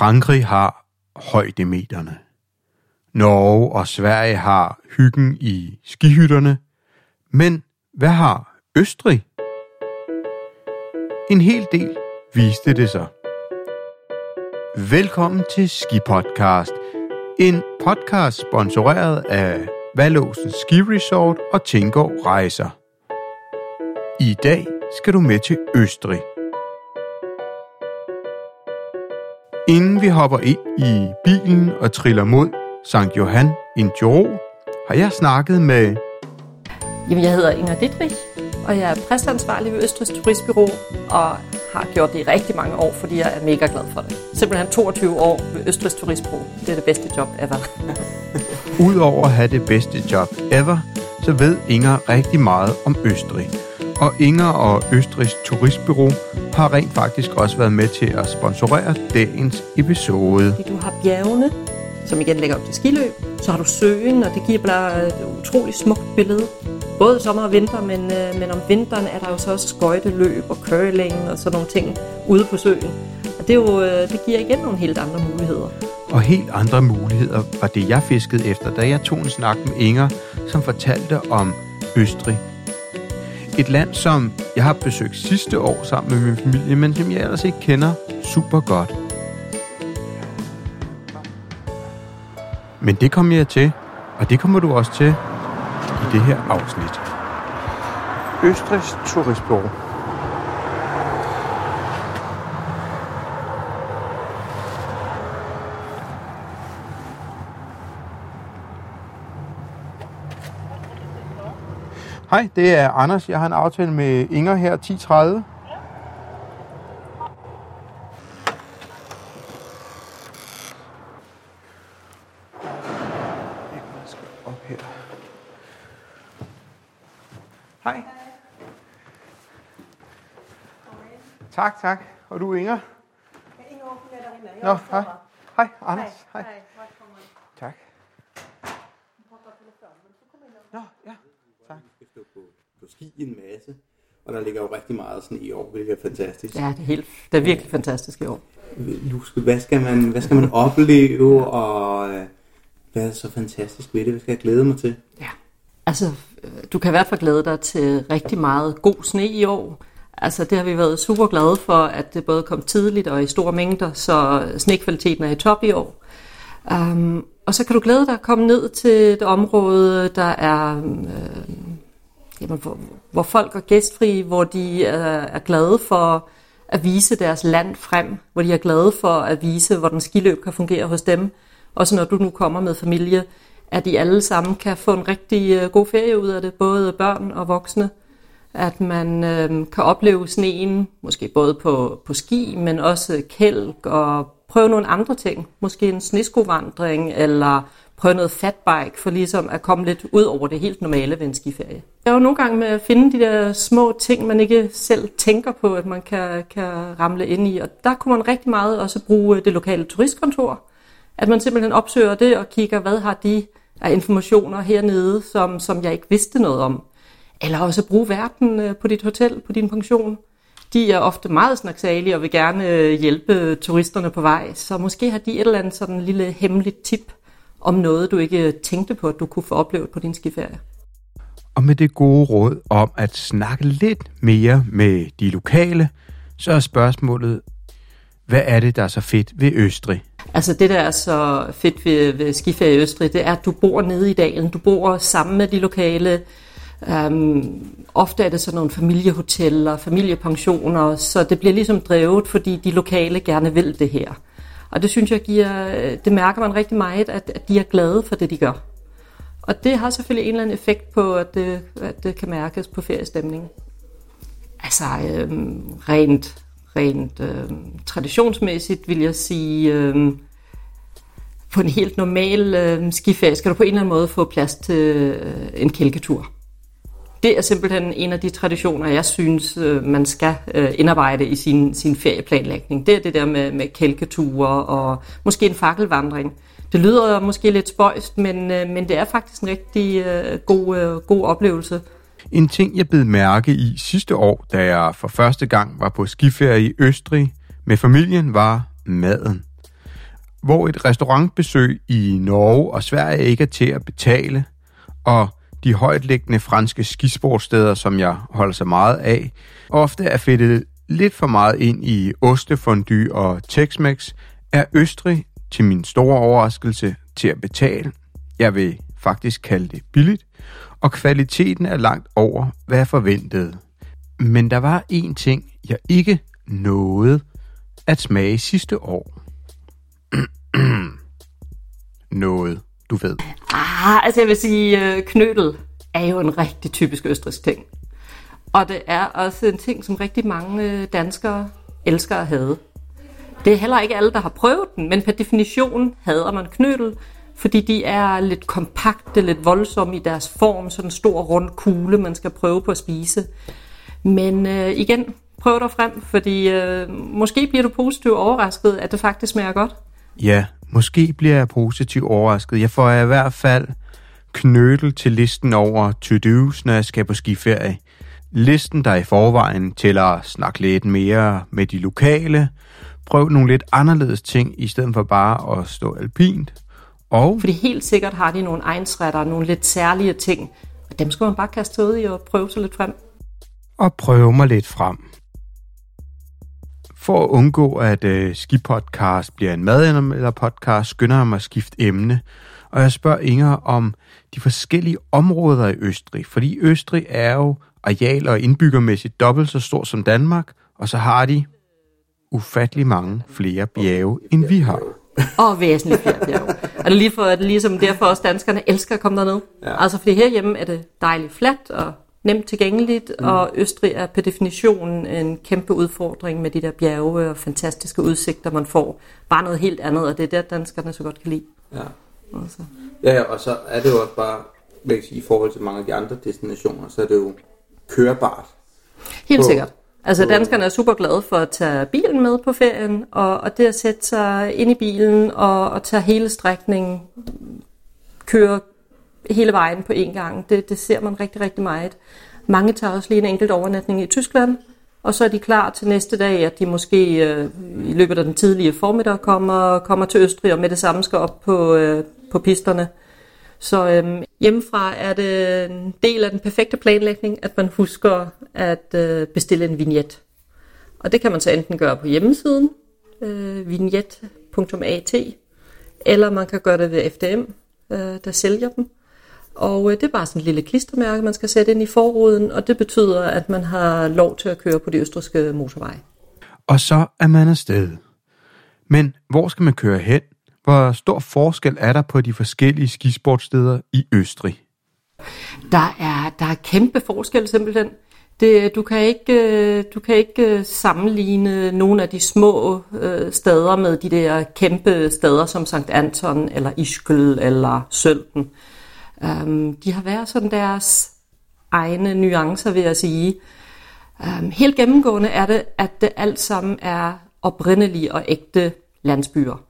Frankrig har højdemeterne. Norge og Sverige har hyggen i skihytterne. Men hvad har Østrig? En hel del viste det sig. Velkommen til Ski Podcast. En podcast sponsoreret af Valåsen Ski Resort og Tingård Rejser. I dag skal du med til Østrig. Inden vi hopper ind i bilen og triller mod St. Johan i Tyrol, har jeg snakket med... Jamen, jeg hedder Inger Dittrich, og jeg er præstansvarlig ved Østrigs Turistbyrå, og har gjort det i rigtig mange år, fordi jeg er mega glad for det. Simpelthen 22 år ved Østrigs Turistbyrå. Det er det bedste job ever. Udover at have det bedste job ever, så ved Inger rigtig meget om Østrig. Og Inger og Østrigs Turistbyrå har rent faktisk også været med til at sponsorere dagens episode. Du har bjergene, som igen lægger op til skiløb. Så har du søen, og det giver bare et utroligt smukt billede. Både sommer og vinter, men, øh, men om vinteren er der jo så også skøjteløb og curling og sådan nogle ting ude på søen. Og det, er jo, øh, det giver igen nogle helt andre muligheder. Og helt andre muligheder var det, jeg fiskede efter, da jeg tog en snak med Inger, som fortalte om Østrig. Et land, som jeg har besøgt sidste år sammen med min familie, men som jeg ellers ikke kender super godt. Men det kommer jeg til, og det kommer du også til i det her afsnit. Østrigs Turistbureau. Hej, det er Anders. Jeg har en aftale med Inger her 10.30. Op her. Hej. Tak, tak. Og du Inger? Nå, hej. Hej, Anders. Hej. Tak. Nå, ja. Stå på, på ski en masse. Og der ligger jo rigtig meget sådan i år, hvilket er fantastisk. Ja, det er, helt, det er virkelig fantastisk i år. Luske, hvad skal man, hvad skal man opleve, og øh, hvad er så fantastisk ved det? Hvad skal jeg glæde mig til? Ja. Altså, øh, du kan i hvert fald glæde dig til rigtig meget god sne i år. Altså, det har vi været super glade for, at det både kom tidligt og i store mængder, så snekvaliteten er i top i år. Um, og så kan du glæde dig at komme ned til et område, der er, øh, jamen, hvor, hvor folk er gæstfri, hvor de er, er glade for at vise deres land frem, hvor de er glade for at vise, hvordan skiløb kan fungere hos dem. Også når du nu kommer med familie, at de alle sammen kan få en rigtig øh, god ferie ud af det, både børn og voksne. At man øh, kan opleve sneen, måske både på, på ski, men også kælk og prøve nogle andre ting. Måske en sneskovandring, eller prøve noget fatbike, for ligesom at komme lidt ud over det helt normale ved en skiferie. Jeg er jo nogle gange med at finde de der små ting, man ikke selv tænker på, at man kan, kan ramle ind i. Og der kunne man rigtig meget også bruge øh, det lokale turistkontor. At man simpelthen opsøger det og kigger, hvad har de af informationer hernede, som, som jeg ikke vidste noget om. Eller også bruge verden øh, på dit hotel, på din pension de er ofte meget snaksalige og vil gerne øh, hjælpe turisterne på vej. Så måske har de et eller andet sådan lille hemmeligt tip om noget, du ikke tænkte på, at du kunne få oplevet på din skiferie. Og med det gode råd om at snakke lidt mere med de lokale, så er spørgsmålet, hvad er det, der er så fedt ved Østrig? Altså det, der er så fedt ved, ved skiferie i Østrig, det er, at du bor nede i dalen. Du bor sammen med de lokale. Um, ofte er det sådan nogle familiehoteller, familiepensioner, så det bliver ligesom drevet, fordi de lokale gerne vil det her. Og det synes jeg giver, det mærker man rigtig meget, at, at de er glade for det, de gør. Og det har selvfølgelig en eller anden effekt på, at det, at det kan mærkes på feriestemningen. Altså øhm, rent, rent øhm, traditionsmæssigt vil jeg sige, øhm, på en helt normal øh, skiferie skal du på en eller anden måde få plads til øh, en kælketur det er simpelthen en af de traditioner, jeg synes, øh, man skal øh, indarbejde i sin, sin ferieplanlægning. Det er det der med, med kælketure og måske en fakkelvandring. Det lyder måske lidt spøjst, men, øh, men det er faktisk en rigtig god, god oplevelse. En ting, jeg blev mærke i sidste år, da jeg for første gang var på skiferie i Østrig med familien, var maden. hvor et restaurantbesøg i Norge og Sverige ikke er til at betale, og de højtliggende franske skisportsteder, som jeg holder så meget af, ofte er fedtet lidt for meget ind i ostefondue og Tex-Mex, er Østrig til min store overraskelse til at betale. Jeg vil faktisk kalde det billigt, og kvaliteten er langt over, hvad jeg forventede. Men der var en ting, jeg ikke nåede at smage sidste år. noget, du ved. Ah, Ah, altså jeg vil sige, øh, knødel er jo en rigtig typisk østrisk ting. Og det er også en ting, som rigtig mange øh, danskere elsker at have. Det er heller ikke alle, der har prøvet den, men per definition hader man knødel, fordi de er lidt kompakte, lidt voldsomme i deres form, sådan en stor rund kugle, man skal prøve på at spise. Men øh, igen, prøv dig frem, fordi øh, måske bliver du positivt overrasket, at det faktisk smager godt. Ja, måske bliver jeg positivt overrasket. Jeg får i hvert fald knødel til listen over to-dos, når jeg skal på skiferie. Listen, der i forvejen tæller at snakke lidt mere med de lokale, prøv nogle lidt anderledes ting, i stedet for bare at stå alpint. Og Fordi helt sikkert har de nogle egensretter, nogle lidt særlige ting, og dem skal man bare kaste ud i og prøve sig lidt frem. og prøve mig lidt frem. For at undgå, at øh, skipodcast bliver en mad eller podcast, skynder jeg mig at skifte emne, og jeg spørger Inger om de forskellige områder i Østrig, fordi Østrig er jo areal- og indbyggermæssigt dobbelt så stor som Danmark, og så har de ufattelig mange flere bjerge, end vi har. Og væsentligt flere bjerge. Og det er lige for, at ligesom derfor også danskerne elsker at komme derned. Ja. Altså fordi herhjemme er det dejligt fladt og nemt tilgængeligt, mm. og Østrig er per definition en kæmpe udfordring med de der bjerge og fantastiske udsigter, man får. Bare noget helt andet, og det er det, danskerne så godt kan lide. Ja. Altså. ja, og så er det jo også bare, vil jeg sige, i forhold til mange af de andre destinationer, så er det jo kørebart. Helt På- sikkert. Altså danskerne er super glade for at tage bilen med på ferien, og, og det at sætte sig ind i bilen og, og tage hele strækningen, køre hele vejen på én gang, det, det ser man rigtig, rigtig meget. Mange tager også lige en enkelt overnatning i Tyskland, og så er de klar til næste dag, at de måske øh, i løbet af den tidlige formiddag kommer, kommer til Østrig og med det samme skal op på, øh, på pisterne. Så øhm, hjemmefra er det en del af den perfekte planlægning, at man husker at øh, bestille en vignet. Og det kan man så enten gøre på hjemmesiden, øh, vignet.at, eller man kan gøre det ved FDM, øh, der sælger dem. Og øh, det er bare sådan et lille klistermærke, man skal sætte ind i forruden, og det betyder, at man har lov til at køre på de østriske motorveje. Og så er man afsted. Men hvor skal man køre hen? Hvor stor forskel er der på de forskellige skisportsteder i Østrig? Der er, der er kæmpe forskel simpelthen. Det, du kan ikke, øh, du kan ikke øh, sammenligne nogle af de små øh, steder med de der kæmpe steder som Sankt Anton eller Ischgl eller Sølten. Um, de har været sådan deres egne nuancer, vil jeg sige. Um, helt gennemgående er det, at det alt sammen er oprindelige og ægte landsbyer.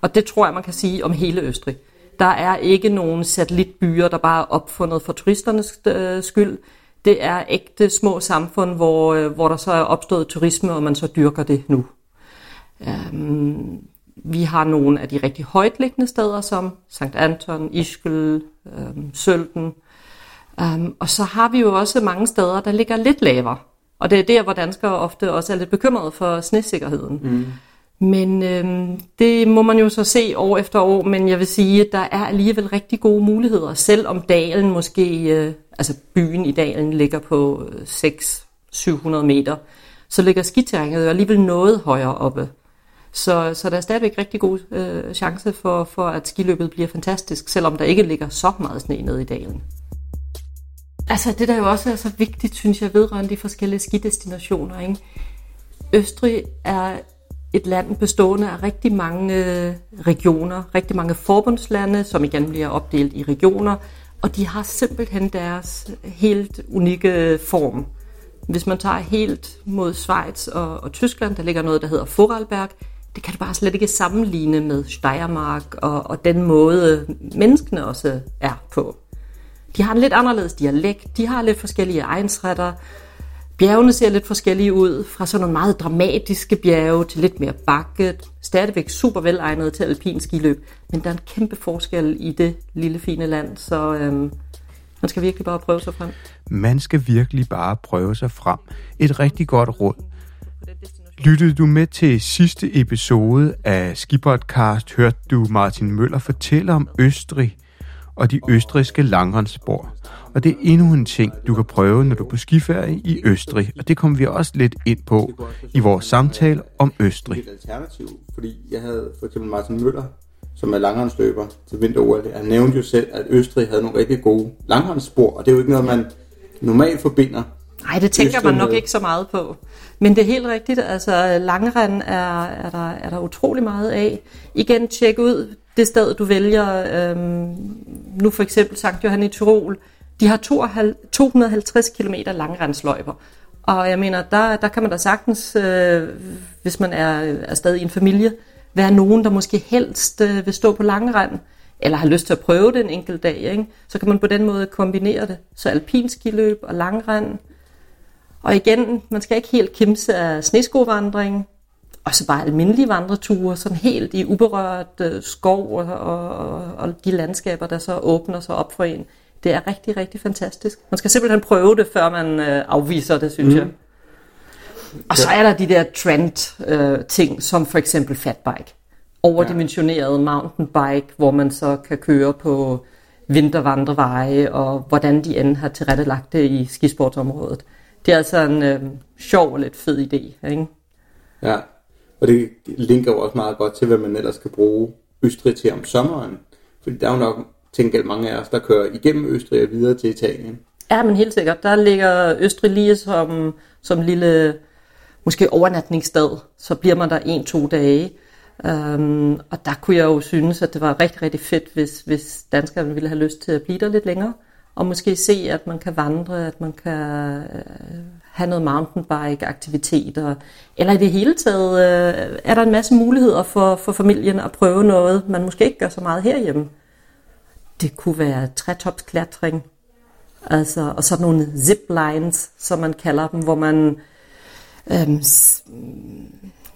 Og det tror jeg, man kan sige om hele Østrig. Der er ikke nogen satellitbyer, der bare er opfundet for turisternes øh, skyld. Det er ægte små samfund, hvor, øh, hvor der så er opstået turisme, og man så dyrker det nu. Um, vi har nogle af de rigtig højtliggende steder, som Sankt Anton, Ischgl, um, Sølten. Um, og så har vi jo også mange steder, der ligger lidt lavere. Og det er der, hvor danskere ofte også er lidt bekymrede for snesikkerheden. Mm. Men øhm, det må man jo så se år efter år, men jeg vil sige, at der er alligevel rigtig gode muligheder, selvom dalen måske, øh, altså byen i dalen ligger på øh, 600-700 meter, så ligger skiterrænet jo alligevel noget højere oppe. Så, så der er stadigvæk rigtig god øh, chance for, for, at skiløbet bliver fantastisk, selvom der ikke ligger så meget sne nede i dalen. Altså det der jo også er så vigtigt, synes jeg, vedrørende de forskellige skidestinationer. Ikke? Østrig er et land bestående af rigtig mange øh, regioner, rigtig mange forbundslande, som igen bliver opdelt i regioner, og de har simpelthen deres helt unikke form. Hvis man tager helt mod Schweiz og, og Tyskland, der ligger noget, der hedder Vorarlberg, det kan du bare slet ikke sammenligne med Steiermark og, og den måde, menneskene også er på. De har en lidt anderledes dialekt, de har lidt forskellige egensretter, Bjergene ser lidt forskellige ud, fra sådan nogle meget dramatiske bjerge til lidt mere bakket. Stadigvæk super velegnet til alpin skiløb, men der er en kæmpe forskel i det lille fine land, så øhm, man skal virkelig bare prøve sig frem. Man skal virkelig bare prøve sig frem. Et rigtig godt råd. Lyttede du med til sidste episode af Skibodcast, hørte du Martin Møller fortælle om Østrig og de østrigske langrendsspor. Og det er endnu en ting, du kan prøve, når du er på skiferie i Østrig. Og det kommer vi også lidt ind på i vores samtale om Østrig. Et alternativ, fordi jeg havde for eksempel Martin Møller, som er langrensløber til vinter Han nævnte jo selv, at Østrig havde nogle rigtig gode langrendsspor, og det er jo ikke noget, man normalt forbinder. Nej, det tænker man nok ikke så meget på. Men det er helt rigtigt, altså langrend er, er, der, er der utrolig meget af. Igen, tjek ud det sted, du vælger. Øhm, nu for eksempel Sankt Johan i Tirol. De har 250 km langrendsløjper. Og jeg mener, der, der kan man da sagtens, øh, hvis man er, stadig i en familie, være nogen, der måske helst øh, vil stå på langrend, eller har lyst til at prøve det en enkelt dag. Ikke? Så kan man på den måde kombinere det. Så alpinskiløb og langrend. Og igen, man skal ikke helt kimse af sneskovandring, og så bare almindelige vandreture, sådan helt i uberørt øh, skov og, og, og de landskaber, der så åbner sig op for en. Det er rigtig, rigtig fantastisk. Man skal simpelthen prøve det, før man øh, afviser det, synes mm. jeg. Og så er der de der trend øh, ting, som for eksempel fatbike. Overdimensioneret mountainbike, hvor man så kan køre på vintervandreveje, og hvordan de end har tilrettelagt det i skisportsområdet. Det er altså en øh, sjov og lidt fed idé, ikke? Ja, og det linker jo også meget godt til, hvad man ellers kan bruge Østrig til om sommeren. Fordi der er jo nok, tænker mange af os, der kører igennem Østrig og videre til Italien. Ja, men helt sikkert. Der ligger Østrig lige som, som lille, måske overnatningssted. Så bliver man der en-to dage. Um, og der kunne jeg jo synes, at det var rigtig, rigtig fedt, hvis, hvis danskerne ville have lyst til at blive der lidt længere. Og måske se, at man kan vandre, at man kan øh, have noget mountainbike-aktiviteter. Eller i det hele taget øh, er der en masse muligheder for, for familien at prøve noget, man måske ikke gør så meget herhjemme. Det kunne være trætopsklatring, altså, og sådan nogle zip lines, som man kalder dem, hvor man øhm,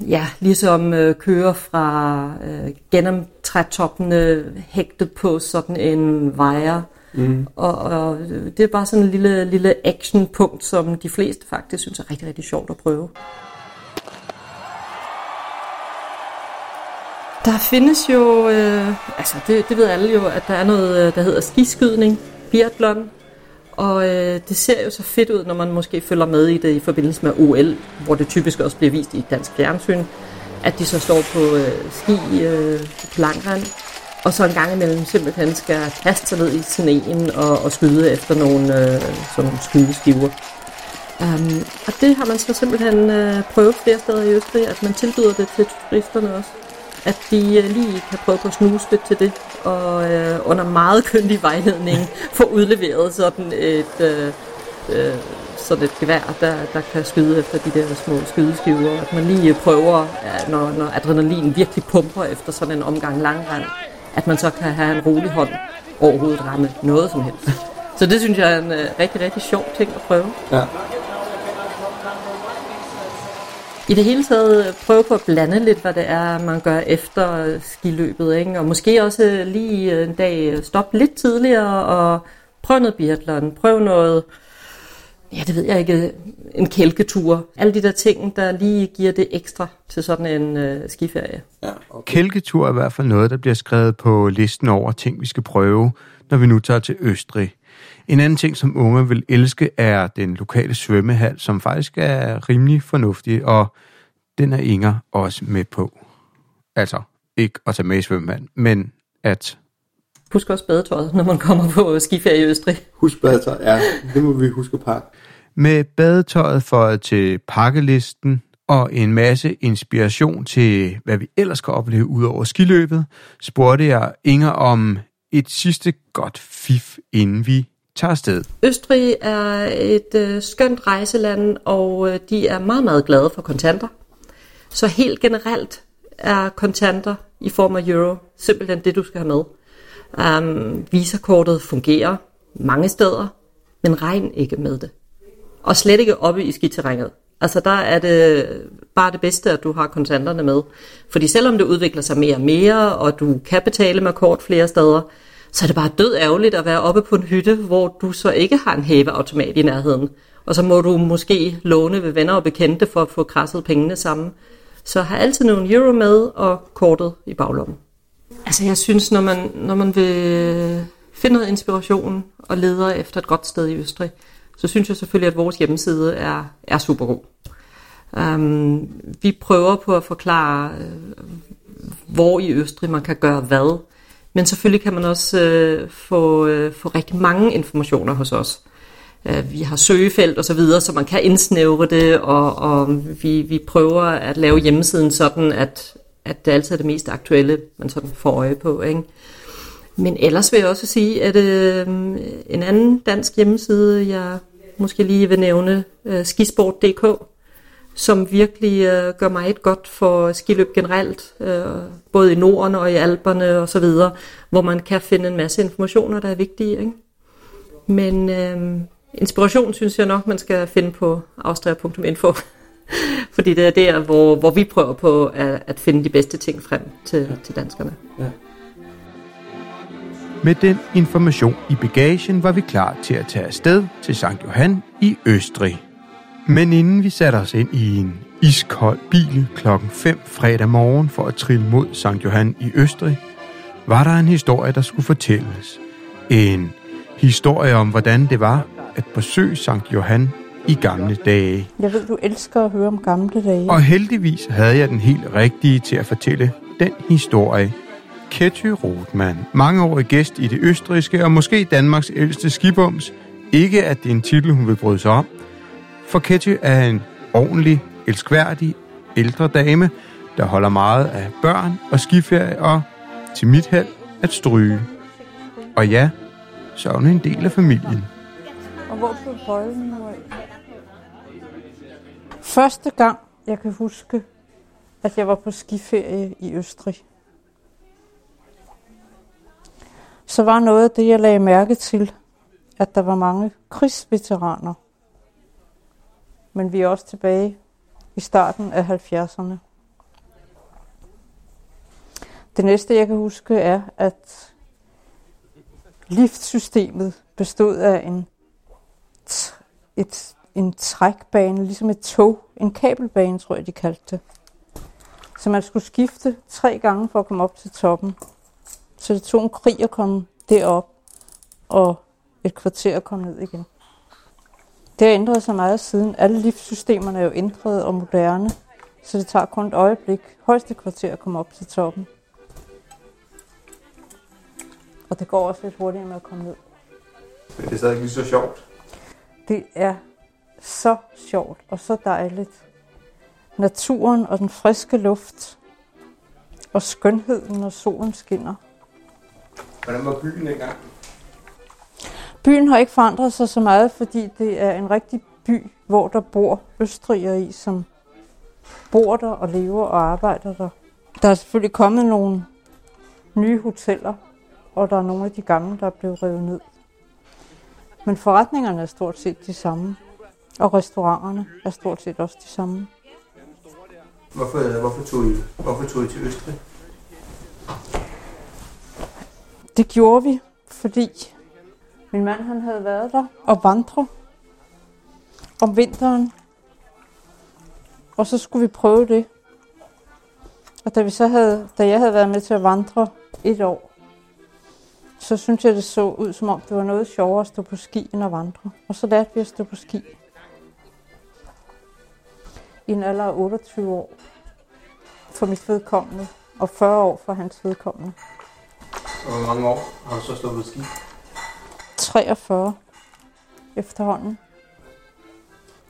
ja, ligesom øh, kører fra øh, gennem trætoppene hægtet på sådan en wire, Mm. Og, og det er bare sådan en lille, lille actionpunkt, som de fleste faktisk synes er rigtig, rigtig sjovt at prøve. Der findes jo, øh, altså det, det ved alle jo, at der er noget, øh, der hedder skiskydning, biathlon, og øh, det ser jo så fedt ud, når man måske følger med i det i forbindelse med OL, hvor det typisk også bliver vist i dansk fjernsyn, at de så står på øh, ski øh, på langrand, og så en gang imellem simpelthen skal kaste sig ned i sneen og, og skyde efter nogle, øh, sådan skydeskiver. Um, og det har man så simpelthen øh, prøvet flere steder i Østrig, at man tilbyder det til turisterne også. At de øh, lige kan prøve på at snuse lidt til det, og øh, under meget køndig vejledning få udleveret sådan et, øh, øh, sådan et gevær, der, der kan skyde efter de der små skydeskiver. At man lige prøver, ja, når, når adrenalin virkelig pumper efter sådan en omgang langrand, at man så kan have en rolig hånd overhovedet ramme noget som helst. Så det synes jeg er en uh, rigtig, rigtig sjov ting at prøve. Ja. I det hele taget prøve på at blande lidt, hvad det er, man gør efter skiløbet. Ikke? Og måske også lige en dag stoppe lidt tidligere og prøve noget biathlon, prøve noget ja, det ved jeg ikke, en kælketur. Alle de der ting, der lige giver det ekstra til sådan en øh, skiferie. Ja, okay. Kælketur er i hvert fald noget, der bliver skrevet på listen over ting, vi skal prøve, når vi nu tager til Østrig. En anden ting, som unge vil elske, er den lokale svømmehal, som faktisk er rimelig fornuftig, og den er Inger også med på. Altså, ikke at tage med i svømmehallen, men at Husk også badetøjet, når man kommer på skiferie i Østrig. Husk badetøjet, ja. Det må vi huske at pakke. Med badetøjet for til pakkelisten og en masse inspiration til, hvad vi ellers kan opleve ud over skiløbet, spurgte jeg Inger om et sidste godt fif, inden vi tager afsted. Østrig er et øh, skønt rejseland, og øh, de er meget, meget glade for kontanter. Så helt generelt er kontanter i form af euro simpelthen det, du skal have med. Um, visakortet fungerer mange steder, men regn ikke med det og slet ikke oppe i skiterrænet. Altså der er det bare det bedste, at du har kontanterne med. Fordi selvom det udvikler sig mere og mere, og du kan betale med kort flere steder, så er det bare død ærgerligt at være oppe på en hytte, hvor du så ikke har en hæveautomat i nærheden. Og så må du måske låne ved venner og bekendte for at få krasset pengene sammen. Så har altid nogle euro med og kortet i baglommen. Altså jeg synes, når man, når man vil finde noget inspiration og leder efter et godt sted i Østrig, så synes jeg selvfølgelig, at vores hjemmeside er, er super god. Um, øhm, vi prøver på at forklare, uh, hvor i Østrig man kan gøre hvad. Men selvfølgelig kan man også uh, få, uh, få rigtig mange informationer hos os. Uh, vi har søgefelt og så videre, så man kan indsnævre det, og, og vi, vi prøver at lave hjemmesiden sådan, at, at det altid er det mest aktuelle, man sådan får øje på. Ikke? Men ellers vil jeg også sige, at øh, en anden dansk hjemmeside, jeg måske lige vil nævne, øh, skisport.dk, som virkelig øh, gør mig et godt for skiløb generelt, øh, både i Norden og i Alperne og så videre, hvor man kan finde en masse informationer, der er vigtige. Ikke? Men øh, inspiration synes jeg nok, man skal finde på austria.info. Fordi det er der, hvor, hvor vi prøver på at, at finde de bedste ting frem til, ja. til danskerne. Ja. Med den information i bagagen var vi klar til at tage afsted til St. Johan i Østrig. Men inden vi satte os ind i en iskold bil klokken 5 fredag morgen for at trille mod St. Johan i Østrig, var der en historie, der skulle fortælles. En historie om, hvordan det var at besøge St. Johan i gamle dage. Jeg ved, du elsker at høre om gamle dage. Og heldigvis havde jeg den helt rigtige til at fortælle den historie. Ketty Rothmann, mangeårig gæst i det østrigske og måske Danmarks ældste skibums. Ikke at det er en titel, hun vil bryde sig om. For Ketty er en ordentlig, elskværdig, ældre dame, der holder meget af børn og skiferie og, til mit held, at stryge. Og ja, så er hun en del af familien. Og hvor blev bøjlen nu af? Første gang, jeg kan huske, at jeg var på skiferie i Østrig, så var noget af det, jeg lagde mærke til, at der var mange krigsveteraner. Men vi er også tilbage i starten af 70'erne. Det næste, jeg kan huske, er, at liftsystemet bestod af en, et, en trækbane, ligesom et tog, en kabelbane, tror jeg, de kaldte det. Så man skulle skifte tre gange for at komme op til toppen. Så det tog en krig at komme derop, og et kvarter at komme ned igen. Det har ændret sig meget siden. Alle livssystemerne er jo ændret og moderne, så det tager kun et øjeblik, højst et kvarter at komme op til toppen. Og det går også lidt hurtigere med at komme ned. Men det er stadig lige så sjovt. Det er så sjovt og så dejligt. Naturen og den friske luft og skønheden, når solen skinner. Hvordan var byen engang? Byen har ikke forandret sig så meget, fordi det er en rigtig by, hvor der bor østrigere i, som bor der og lever og arbejder der. Der er selvfølgelig kommet nogle nye hoteller, og der er nogle af de gamle, der er blevet revet ned. Men forretningerne er stort set de samme, og restauranterne er stort set også de samme. Hvorfor, hvorfor, tog, I, hvorfor tog I til Østrig? Det gjorde vi, fordi min mand han havde været der og vandre om vinteren. Og så skulle vi prøve det. Og da, vi så havde, da jeg havde været med til at vandre et år, så syntes jeg, det så ud, som om det var noget sjovere at stå på ski end at vandre. Og så lærte vi at stå på ski. I en alder af 28 år for mit vedkommende, og 40 år for hans vedkommende. Og hvor mange år har du så stået på ski? 43 efterhånden.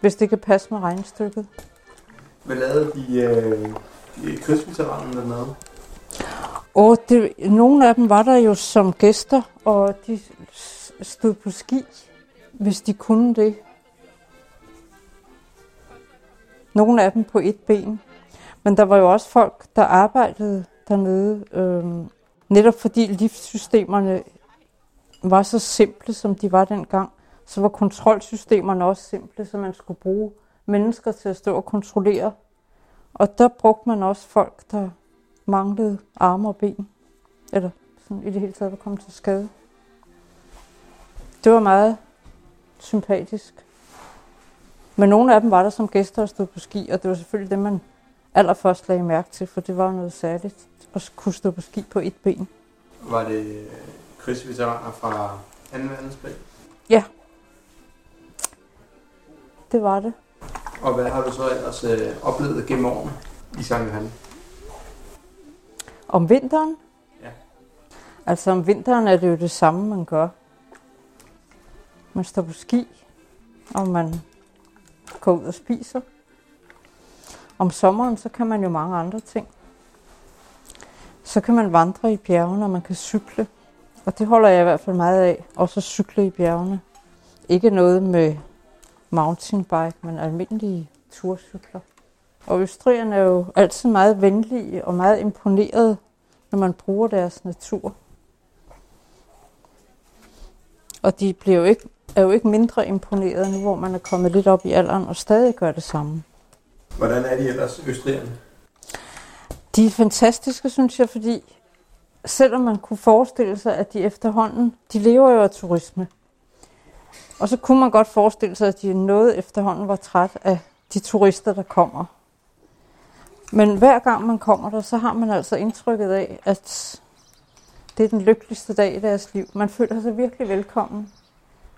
Hvis det kan passe med regnstykket. Hvad lavede de, øh, de krigsveteranerne dernede? Og det, nogle af dem var der jo som gæster, og de stod på ski, hvis de kunne det. Nogle af dem på et ben. Men der var jo også folk, der arbejdede dernede, øh, netop fordi livssystemerne var så simple, som de var dengang, Så var kontrolsystemerne også simple, så man skulle bruge mennesker til at stå og kontrollere. Og der brugte man også folk, der manglede arme og ben. Eller sådan i det hele taget var kommet til skade. Det var meget sympatisk. Men nogle af dem var der som gæster og stod på ski, og det var selvfølgelig det, man allerførst lagde mærke til, for det var noget særligt at kunne stå på ski på et ben. Var det krigsveteraner fra 2. verdenskrig? Ja, det var det. Og hvad har du så ellers øh, oplevet gennem årene i Sankt Johan? Om vinteren? Ja. Altså om vinteren er det jo det samme, man gør. Man står på ski, og man går ud og spiser. Om sommeren, så kan man jo mange andre ting. Så kan man vandre i bjergene, og man kan cykle. Og det holder jeg i hvert fald meget af. Også at cykle i bjergene. Ikke noget med mountainbike, men almindelige turcykler. Og østrigerne er jo altid meget venlige og meget imponeret, når man bruger deres natur. Og de bliver jo ikke, er jo ikke mindre imponeret nu, hvor man er kommet lidt op i alderen og stadig gør det samme. Hvordan er de ellers, østrigerne? De er fantastiske, synes jeg, fordi selvom man kunne forestille sig, at de efterhånden, de lever jo af turisme. Og så kunne man godt forestille sig, at de noget efterhånden var træt af de turister, der kommer. Men hver gang man kommer der, så har man altså indtrykket af, at det er den lykkeligste dag i deres liv. Man føler sig virkelig velkommen.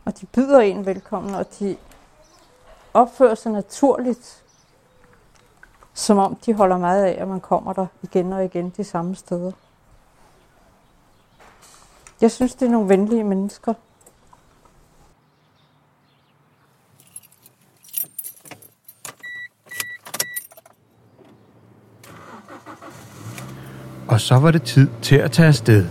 Og de byder en velkommen, og de opfører sig naturligt, som om de holder meget af, at man kommer der igen og igen de samme steder. Jeg synes, det er nogle venlige mennesker. Og så var det tid til at tage afsted.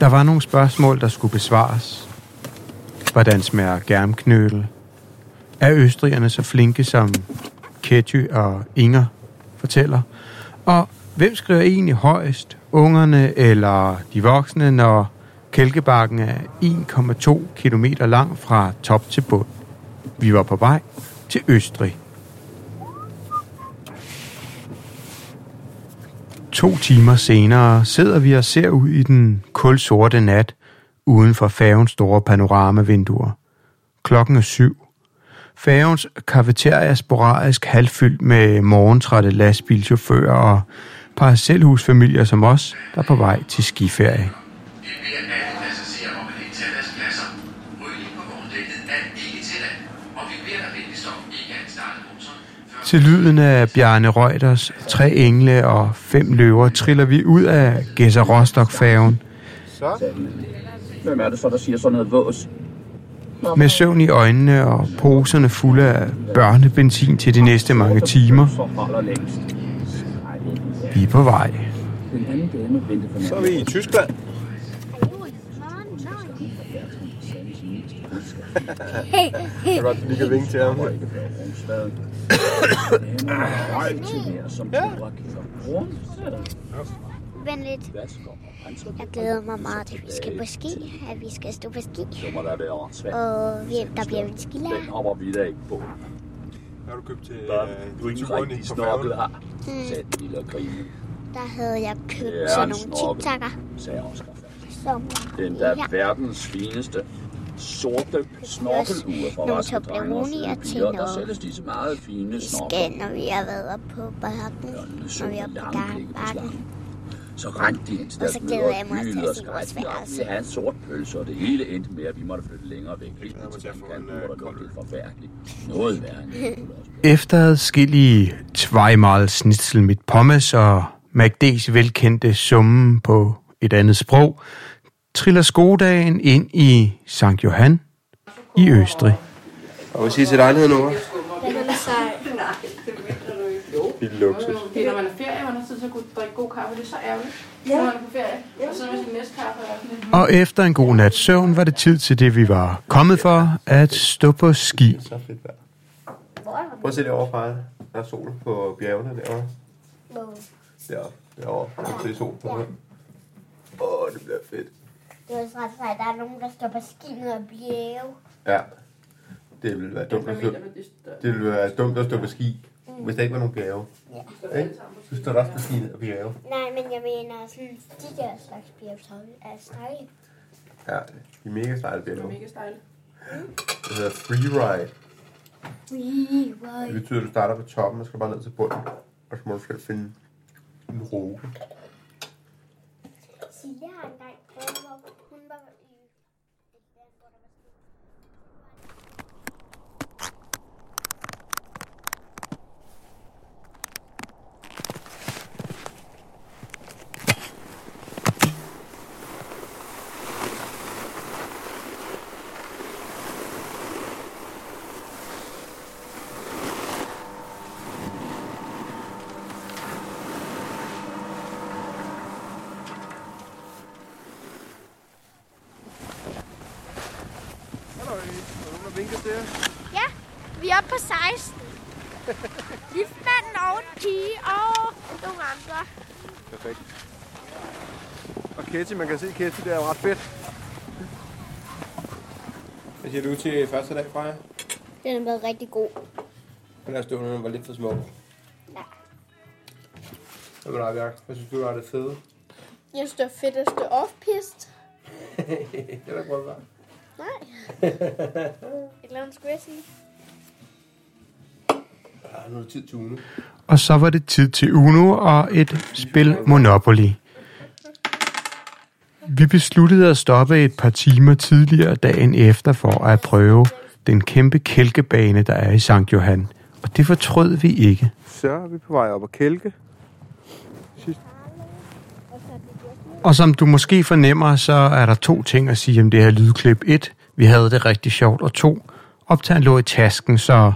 Der var nogle spørgsmål, der skulle besvares. Hvordan smager germknødel? Er østrigerne så flinke, som Ketty og Inger fortæller? Og hvem skriver egentlig højst? Ungerne eller de voksne, når Kælkebakken er 1,2 km lang fra top til bund? Vi var på vej til Østrig. To timer senere sidder vi og ser ud i den kulsorte nat uden for færgens store panoramavinduer. Klokken er syv. Færgens kafeteria er sporadisk halvfyldt med morgentrætte lastbilchauffører og parcelhusfamilier som os, der er på vej til skiferie. Vi om pladser. Er ikke og vi Til lyden af Bjarne Reuters Tre engle og fem løver triller vi ud af Gæsser rostock færgen Hvem er det så, der siger sådan noget vås? Med søvn i øjnene og poserne fulde af børnebenzin til de næste mange timer. Vi er på vej. Så er vi i Tyskland. Jeg godt lige kan vinke til ham. som Ja. Vent lidt. Jeg glæder mig meget til, at vi skal på ski. At vi skal stå på ski. Og vi- der bliver en skilærer. Den hopper vi da ikke på. Har du købt til, Der er øh, du til ikke rigtig på snorkel færgen? her. Sagde den lille grine. Der havde jeg købt Ja, sådan nogle tic-tacker, Sagde Oscar. som Den der verdens fineste sorte snorkelure fra Nogle Søde til Piger. Der noget. sælges disse meget fine vi snorkel. skal, når vi har været på bakken. Når vi er på bakken. Så rendte de ind til Og deres så møder jeg og se skreg. vores Vi værelse. ville have en sort pølse, og det hele endte med, at vi måtte flytte længere væk. Ned men til vandkanten, hvor der lukkede forfærdeligt. Noget værre end. Efter adskillige Zweimal Schnitzel mit Pommes og McD's velkendte summe på et andet sprog, triller skodagen ind i St. Johann i Østrig. Og hvad siger til lejligheden over? Er. Lille luksus. Fordi når man er ferie, man har tid til at kunne drikke god kaffe, det er så ærgerligt. Ja. Når man er på ferie, og sidder med sin næste kaffe og sådan lidt. Og efter en god nats søvn var det tid til det, vi var kommet for, at stå på ski. Så fedt vejr. Prøv at se derovre, Freja. Der er sol på bjergene derovre. Deroppe. Derovre. Der er sol på. Åh, oh, det bliver fedt. Det er også ret sejt. Der er nogen, der står på ski ned og bjerge. Ja. Det ville være dumt at stå, det ville være dumt at stå på ski, hvis der ikke var nogen bjerge. Ja. Ikke? Så står der også på ski og bjerge. Nej, men jeg mener sådan de der slags bjerge, er stejle. Ja, de er mega stejle bjerge. Mega stejle. Det hedder freeride. Wee, Det betyder, at du starter på toppen og skal bare ned til bunden. Og så må du selv finde en roe. Silja har engang prøvet, hvor hun var i et land, hvor der var sådan Ja, vi er oppe på 16. Liftmanden og en pige og nogle andre. Perfekt. Og Ketty, man kan se Ketty, det er ret fedt. Hvad siger du til første dag, Freja? Den har været rigtig god. Den her stående var lidt for små. Ja. Hvad med dig, Bjark? Hvad synes du er det fede? Jeg synes, det er fedt at stå off-pist. det er da være. Nej. Et eller andet skulle jeg sige. Er det tid til ugen. Og så var det tid til Uno og et spil Monopoly. Vi besluttede at stoppe et par timer tidligere dagen efter for at prøve den kæmpe kælkebane, der er i St. Johan. Og det fortrød vi ikke. Så er vi på vej op ad Kælke. Og som du måske fornemmer, så er der to ting at sige om det her lydklip. Et, vi havde det rigtig sjovt. Og to, optagen lå i tasken, så,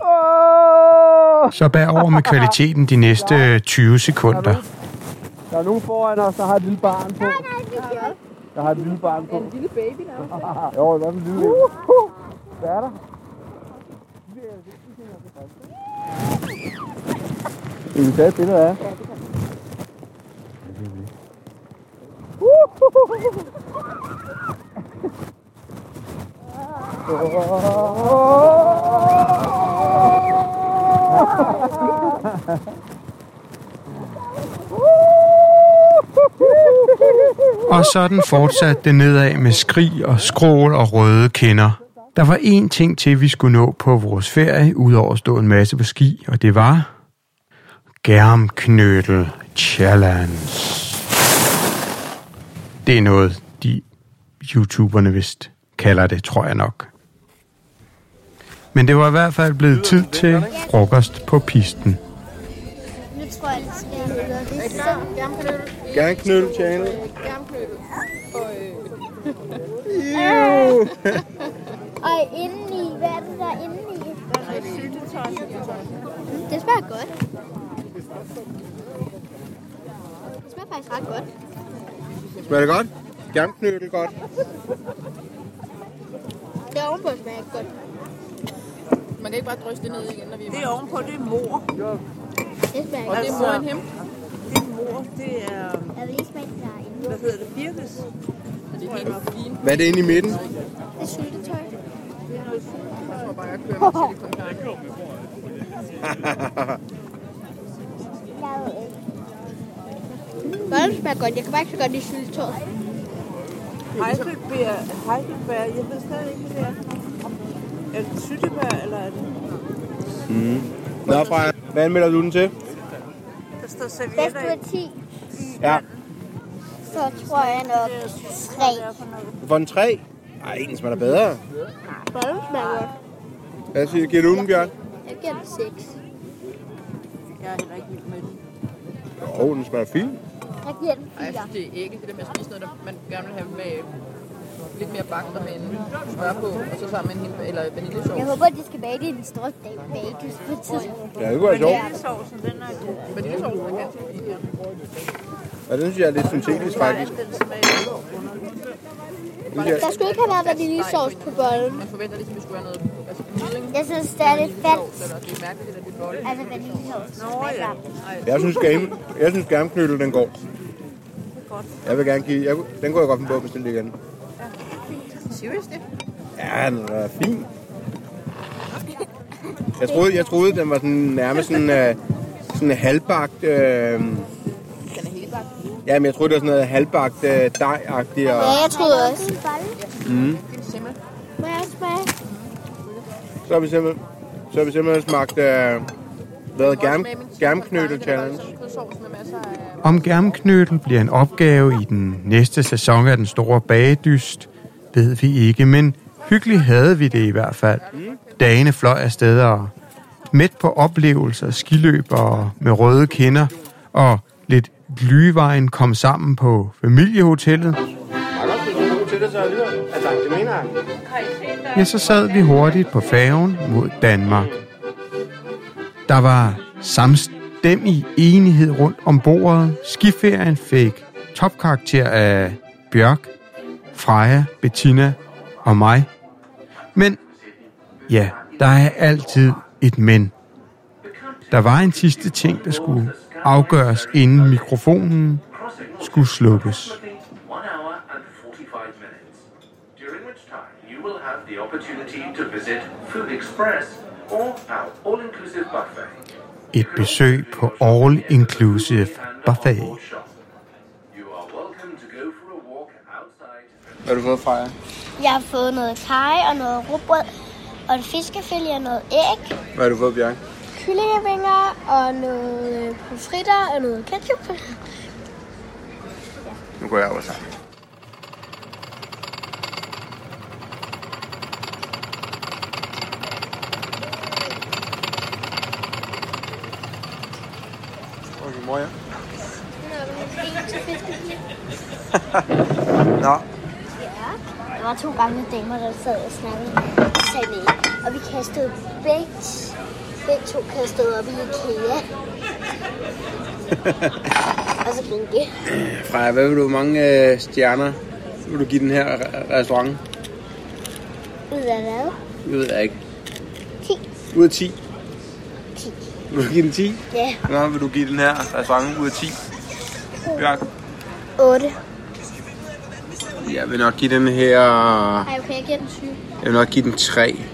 så bær over med kvaliteten de næste 20 sekunder. Der er nogen foran os, der har et lille barn på. Der har et lille barn på. En lille baby der. jo, der er en lille baby. Hvad er der? Skal vi tage et billede af? Og sådan fortsatte det nedad med skrig og skrål og røde kinder. Der var én ting til, vi skulle nå på vores ferie, udover at stå en masse på ski, og det var... Germknødel Challenge. Det er noget, de YouTuberne vist kalder det, tror jeg nok. Men det var i hvert fald blevet tid til frokost på pisten. Nu tror jeg, det skal jeg det er så. Gerne knødel channel. Og indeni, hvad er det der indeni? Det smager godt. Det smager faktisk ret godt. Smager det godt? Gerne knødel godt. Det er ovenpå smager godt. Man kan ikke bare drysse det ned igen, når vi er Det er ovenpå, det er mor. Det smager Og det er mor en hem. Det er mor, det er, Jeg vil lige smage det der hvad hedder det, birkes? Det er helt fint. Hvad er det inde i midten? Det er syltetøj. Jeg tror bare, jeg kører med. Jeg ved ikke. Bollen smager godt. Jeg kan bare ikke så godt lide syltetøj. Heidelbær, jeg ved stadig ikke, hvad det er. Er det syttebær, eller er det... Nå, Freja. Hvad anmelder du den til? Der står Bedst servietter i. 10, Ja. så tror jeg nok 3. For en 3? Ej, en smager bedre. Bollen smager godt. Hvad siger Giver du den, Bjørn? Jeg giver den 6. Jeg er heller ikke vild med den. Jo, den smager fint. Jeg giver den Ej, jeg 4. synes, det er ægelt, det der med at spise noget, der man gerne vil have med lidt mere bagt og med en smør på, og så sammen med en hindbær eller vaniljesauce. Jeg håber, at de skal bage det i den store dag bagels på et tidspunkt. Ja, det kunne være sjovt. Vaniljesaucen, den er god. Vaniljesauce er ganske fint, ja. Ja, den synes jeg er lidt syntetisk, faktisk. Den smager Der skulle ikke have været vaniljesauce på bollen. Man forventer ligesom, at vi skulle have noget altså. Jeg synes, det er lidt falsk. Altså vaniljesauce. Nå ja. Jeg synes, gerne, jeg synes gerne knødel, den går. Jeg vil gerne give... Jeg, den kunne jeg godt finde på at bestille igen. Seriously? Ja, den er fin. Jeg troede, jeg troede den var sådan nærmest sådan, uh, sådan en halvbagt... Uh, Den er helt bagt. ja, men jeg troede, det var sådan noget halvbagt uh, dej-agtigt. Og, Ja, jeg troede også. mm. Må jeg smage? Så har vi simpelthen, så har vi simpelthen smagt uh, hvad germ, germknødel challenge. Af... Om germknødel bliver en opgave i den næste sæson af Den Store Bagedyst, ved vi ikke, men hyggeligt havde vi det i hvert fald. Dagene fløj afsted og midt på oplevelser, skiløb og med røde kinder og lidt glyvejen kom sammen på familiehotellet. Altså, det mener jeg. Ja, så sad vi hurtigt på færgen mod Danmark. Der var samstemmig enighed rundt om bordet. Skiferien fik topkarakter af Bjørk, Freja, Bettina og mig. Men ja, der er altid et men. Der var en sidste ting, der skulle afgøres, inden mikrofonen skulle slukkes. One hour and 45 minutes, during which time you will have the opportunity to visit Food Express or our all-inclusive buffet. Et besøg på All Inclusive Buffet. Hvad har du fået, Freja? Jeg har fået noget kaj og noget rugbrød og en fiskefilet og noget æg. Hvad har du fået, Bjørn? Kyllingevinger og noget pomfritter og noget ketchup. Nu går jeg over sammen. Okay, mor, ja. Nå, Der var to gamle damer, der sad og snakkede sagde nej. Og vi kastede begge, begge to kastede op i IKEA. og så grinte de. Freja, hvad vil du, hvor mange øh, stjerner vil du give den her re- restaurant? Ud af hvad? Det ved jeg ikke. 10. Ud af 10? 10. Vil du give den 10? Ja. Nå, vil du give den her restaurant ud af 10? Bjørk? 8. Jeg vil nok give den her... Ej, okay, jeg giver den 7. Jeg vil nok give den 3.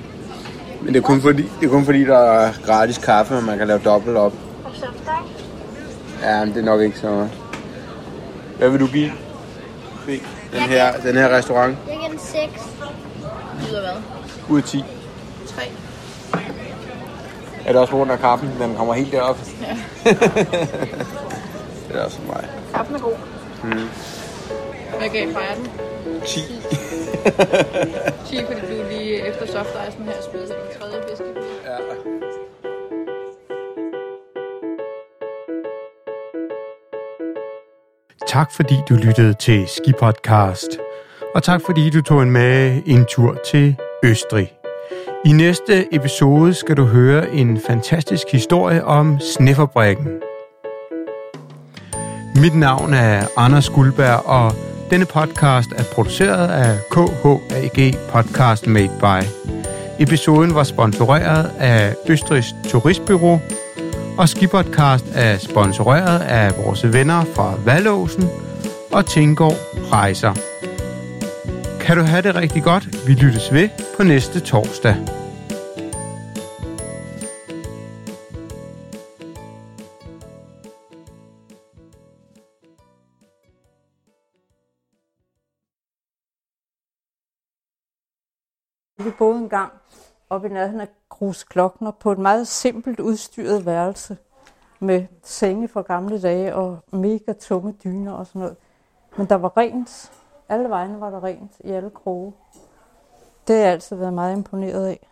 Men det er kun fordi, det er kun fordi der er gratis kaffe, og man kan lave dobbelt op. Og så dig. Ja, men det er nok ikke så meget. Hvad vil du give? Den her, den her restaurant Jeg giver den 6. Lyder hvad? ud af 10. 3. Er det også grund af kaffen? Den kommer helt derop. Ja. det er også mig. Kaffen er god. Mm. Hvad gav Freja den? 10. 10, fordi du lige efter softicen her spiste den tredje fisk. Ja. Tak fordi du lyttede til Skipodcast. Og tak fordi du tog en med en tur til Østrig. I næste episode skal du høre en fantastisk historie om snefabrikken. Mit navn er Anders Guldberg, og denne podcast er produceret af KHAG Podcast Made By. Episoden var sponsoreret af Østrigs Turistbyrå, og Skipodcast er sponsoreret af vores venner fra Valåsen og Tingård Rejser. Kan du have det rigtig godt? Vi lyttes ved på næste torsdag. Vi boede engang oppe i nærheden af Grus Klokner på et meget simpelt udstyret værelse med senge fra gamle dage og mega tunge dyner og sådan noget. Men der var rent. Alle vegne var der rent i alle kroge. Det har jeg altid været meget imponeret af.